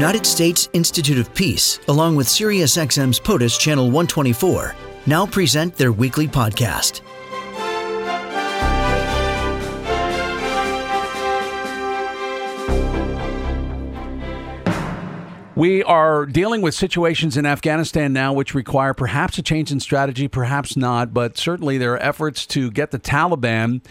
United States Institute of Peace, along with SiriusXM's POTUS Channel 124, now present their weekly podcast. We are dealing with situations in Afghanistan now which require perhaps a change in strategy, perhaps not, but certainly there are efforts to get the Taliban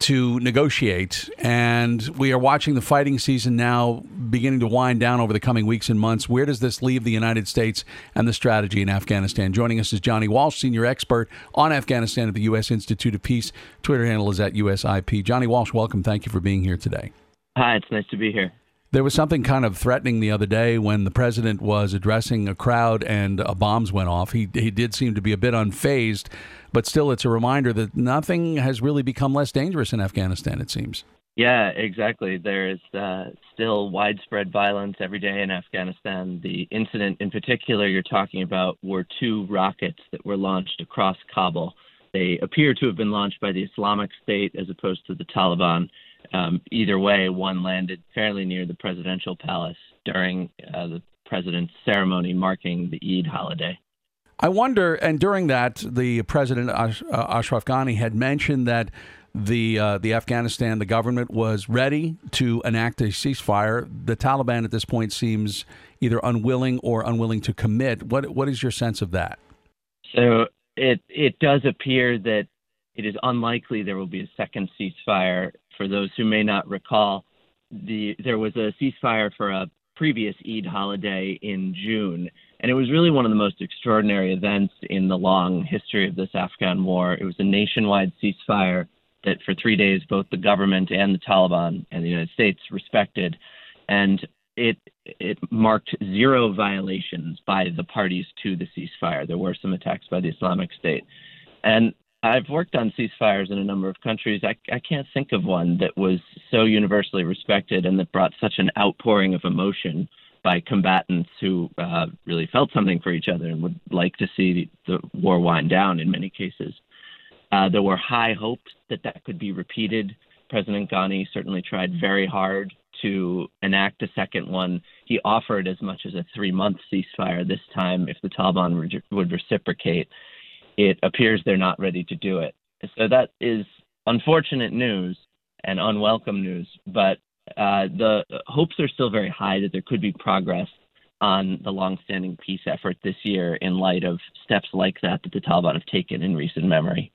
to negotiate. And we are watching the fighting season now beginning to wind down over the coming weeks and months. Where does this leave the United States and the strategy in Afghanistan? Joining us is Johnny Walsh, senior expert on Afghanistan at the U.S. Institute of Peace. Twitter handle is at USIP. Johnny Walsh, welcome. Thank you for being here today. Hi, it's nice to be here. There was something kind of threatening the other day when the president was addressing a crowd and uh, bombs went off. He, he did seem to be a bit unfazed, but still, it's a reminder that nothing has really become less dangerous in Afghanistan, it seems. Yeah, exactly. There is uh, still widespread violence every day in Afghanistan. The incident in particular you're talking about were two rockets that were launched across Kabul. They appear to have been launched by the Islamic State as opposed to the Taliban um, either way, one landed fairly near the presidential palace during uh, the president's ceremony marking the Eid holiday. I wonder, and during that, the president Ash- uh, Ashraf Ghani had mentioned that the uh, the Afghanistan the government was ready to enact a ceasefire. The Taliban at this point seems either unwilling or unwilling to commit. What what is your sense of that? So it it does appear that it is unlikely there will be a second ceasefire for those who may not recall, the there was a ceasefire for a previous Eid holiday in June, and it was really one of the most extraordinary events in the long history of this Afghan war. It was a nationwide ceasefire that for three days both the government and the Taliban and the United States respected, and it it marked zero violations by the parties to the ceasefire. There were some attacks by the Islamic State, and I've worked on ceasefires in a number of countries. I, I can't think of one that was so universally respected and that brought such an outpouring of emotion by combatants who uh, really felt something for each other and would like to see the war wind down in many cases. Uh, there were high hopes that that could be repeated. President Ghani certainly tried very hard to enact a second one. He offered as much as a three month ceasefire this time if the Taliban re- would reciprocate it appears they're not ready to do it. So that is unfortunate news and unwelcome news, but uh, the hopes are still very high that there could be progress on the longstanding peace effort this year in light of steps like that that the Taliban have taken in recent memory.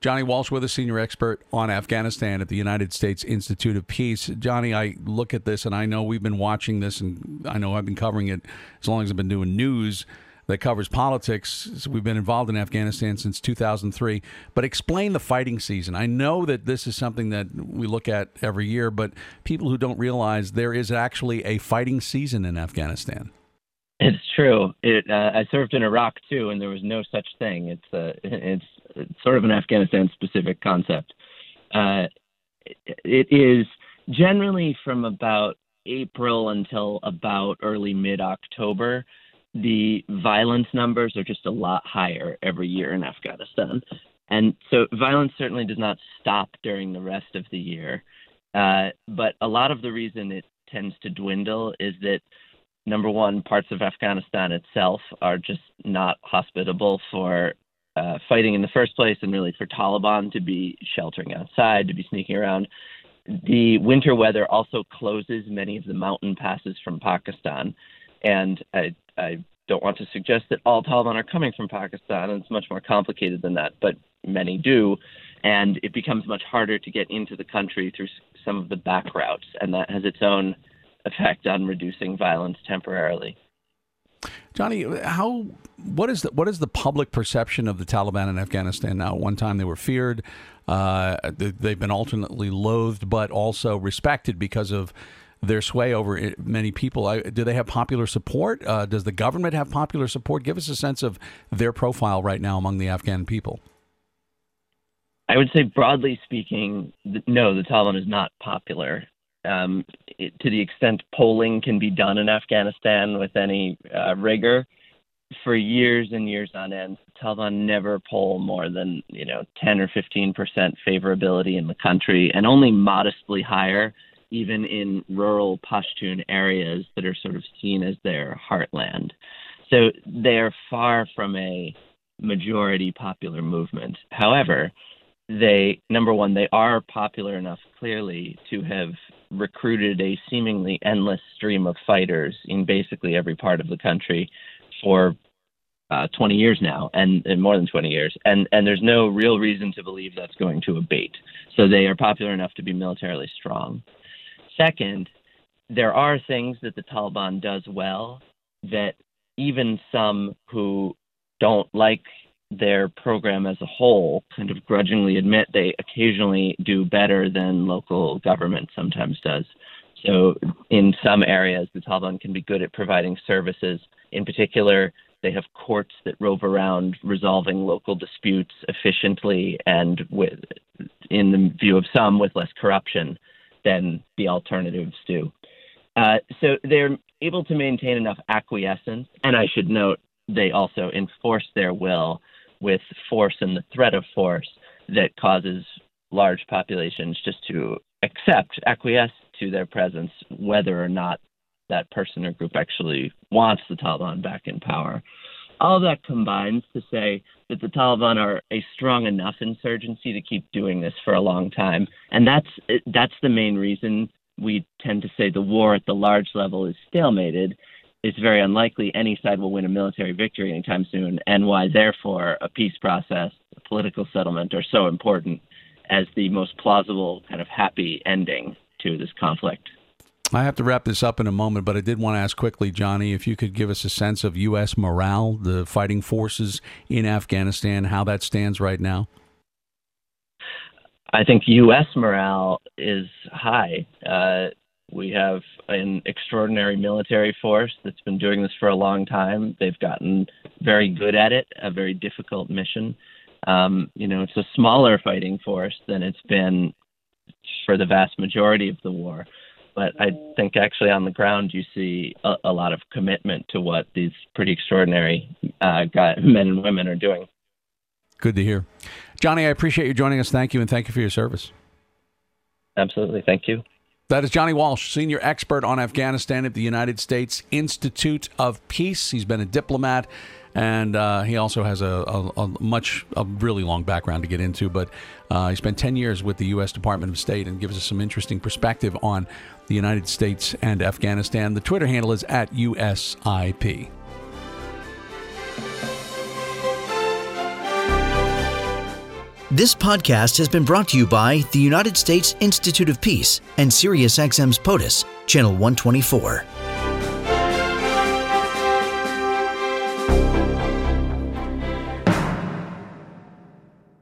Johnny Walsh with a senior expert on Afghanistan at the United States Institute of Peace. Johnny, I look at this and I know we've been watching this and I know I've been covering it as long as I've been doing news that covers politics. We've been involved in Afghanistan since 2003. But explain the fighting season. I know that this is something that we look at every year, but people who don't realize there is actually a fighting season in Afghanistan. It's true. It, uh, I served in Iraq too, and there was no such thing. It's a, uh, it's, it's sort of an Afghanistan-specific concept. Uh, it, it is generally from about April until about early mid-October the violence numbers are just a lot higher every year in Afghanistan. And so violence certainly does not stop during the rest of the year. Uh, but a lot of the reason it tends to dwindle is that, number one, parts of Afghanistan itself are just not hospitable for uh, fighting in the first place and really for Taliban to be sheltering outside, to be sneaking around. The winter weather also closes many of the mountain passes from Pakistan. And I, I don't want to suggest that all Taliban are coming from Pakistan, it's much more complicated than that, but many do. And it becomes much harder to get into the country through some of the back routes, and that has its own effect on reducing violence temporarily. Johnny, how what is the what is the public perception of the Taliban in Afghanistan now? At one time they were feared, uh, they've been alternately loathed, but also respected because of their sway over many people. do they have popular support? Uh, does the government have popular support? Give us a sense of their profile right now among the Afghan people. I would say, broadly speaking, no, the Taliban is not popular. Um, it, to the extent polling can be done in Afghanistan with any uh, rigor, for years and years on end, Taliban never poll more than you know 10 or 15 percent favorability in the country, and only modestly higher even in rural Pashtun areas that are sort of seen as their heartland. So they are far from a majority popular movement. However, they number one, they are popular enough clearly to have recruited a seemingly endless stream of fighters in basically every part of the country for uh, 20 years now, and, and, more than 20 years, and and there's no real reason to believe that's going to abate. So they are popular enough to be militarily strong. Second, there are things that the Taliban does well that even some who don't like their program as a whole kind of grudgingly admit they occasionally do better than local government sometimes does. So, in some areas, the Taliban can be good at providing services. In particular, they have courts that rove around resolving local disputes efficiently and with, in the view of some, with less corruption than the alternatives do. Uh, so they're able to maintain enough acquiescence, and I should note they also enforce their will with force and the threat of force that causes large populations just to accept, acquiesce to their presence, whether or not that person or group actually wants the Taliban back in power. All that combines to say that the Taliban are a strong enough insurgency to keep doing this for a long time, and that's that's the main reason we tend to say the war at the large level is stalemated. It's very unlikely any side will win a military victory anytime soon, and why therefore a peace process, a political settlement are so important as the most plausible kind of happy ending to this conflict. I have to wrap this up in a moment, but I did want to ask quickly, Johnny, if you could give us a sense of U.S. morale, the fighting forces in Afghanistan, how that stands right now. I think U.S. morale is high. Uh, we have an extraordinary military force that's been doing this for a long time. They've gotten very good at it, a very difficult mission. Um, you know, it's a smaller fighting force than it's been for the vast majority of the war but I think actually on the ground you see a, a lot of commitment to what these pretty extraordinary uh, guy, men and women are doing. Good to hear. Johnny, I appreciate you joining us. Thank you, and thank you for your service. Absolutely. Thank you. That is Johnny Walsh, senior expert on Afghanistan at the United States Institute of Peace. He's been a diplomat and uh, he also has a, a, a, much a really long background to get into. But uh, he spent 10 years with the U.S. Department of State and gives us some interesting perspective on the United States and Afghanistan. The Twitter handle is at USIP. This podcast has been brought to you by the United States Institute of Peace and SiriusXM's POTUS, Channel 124.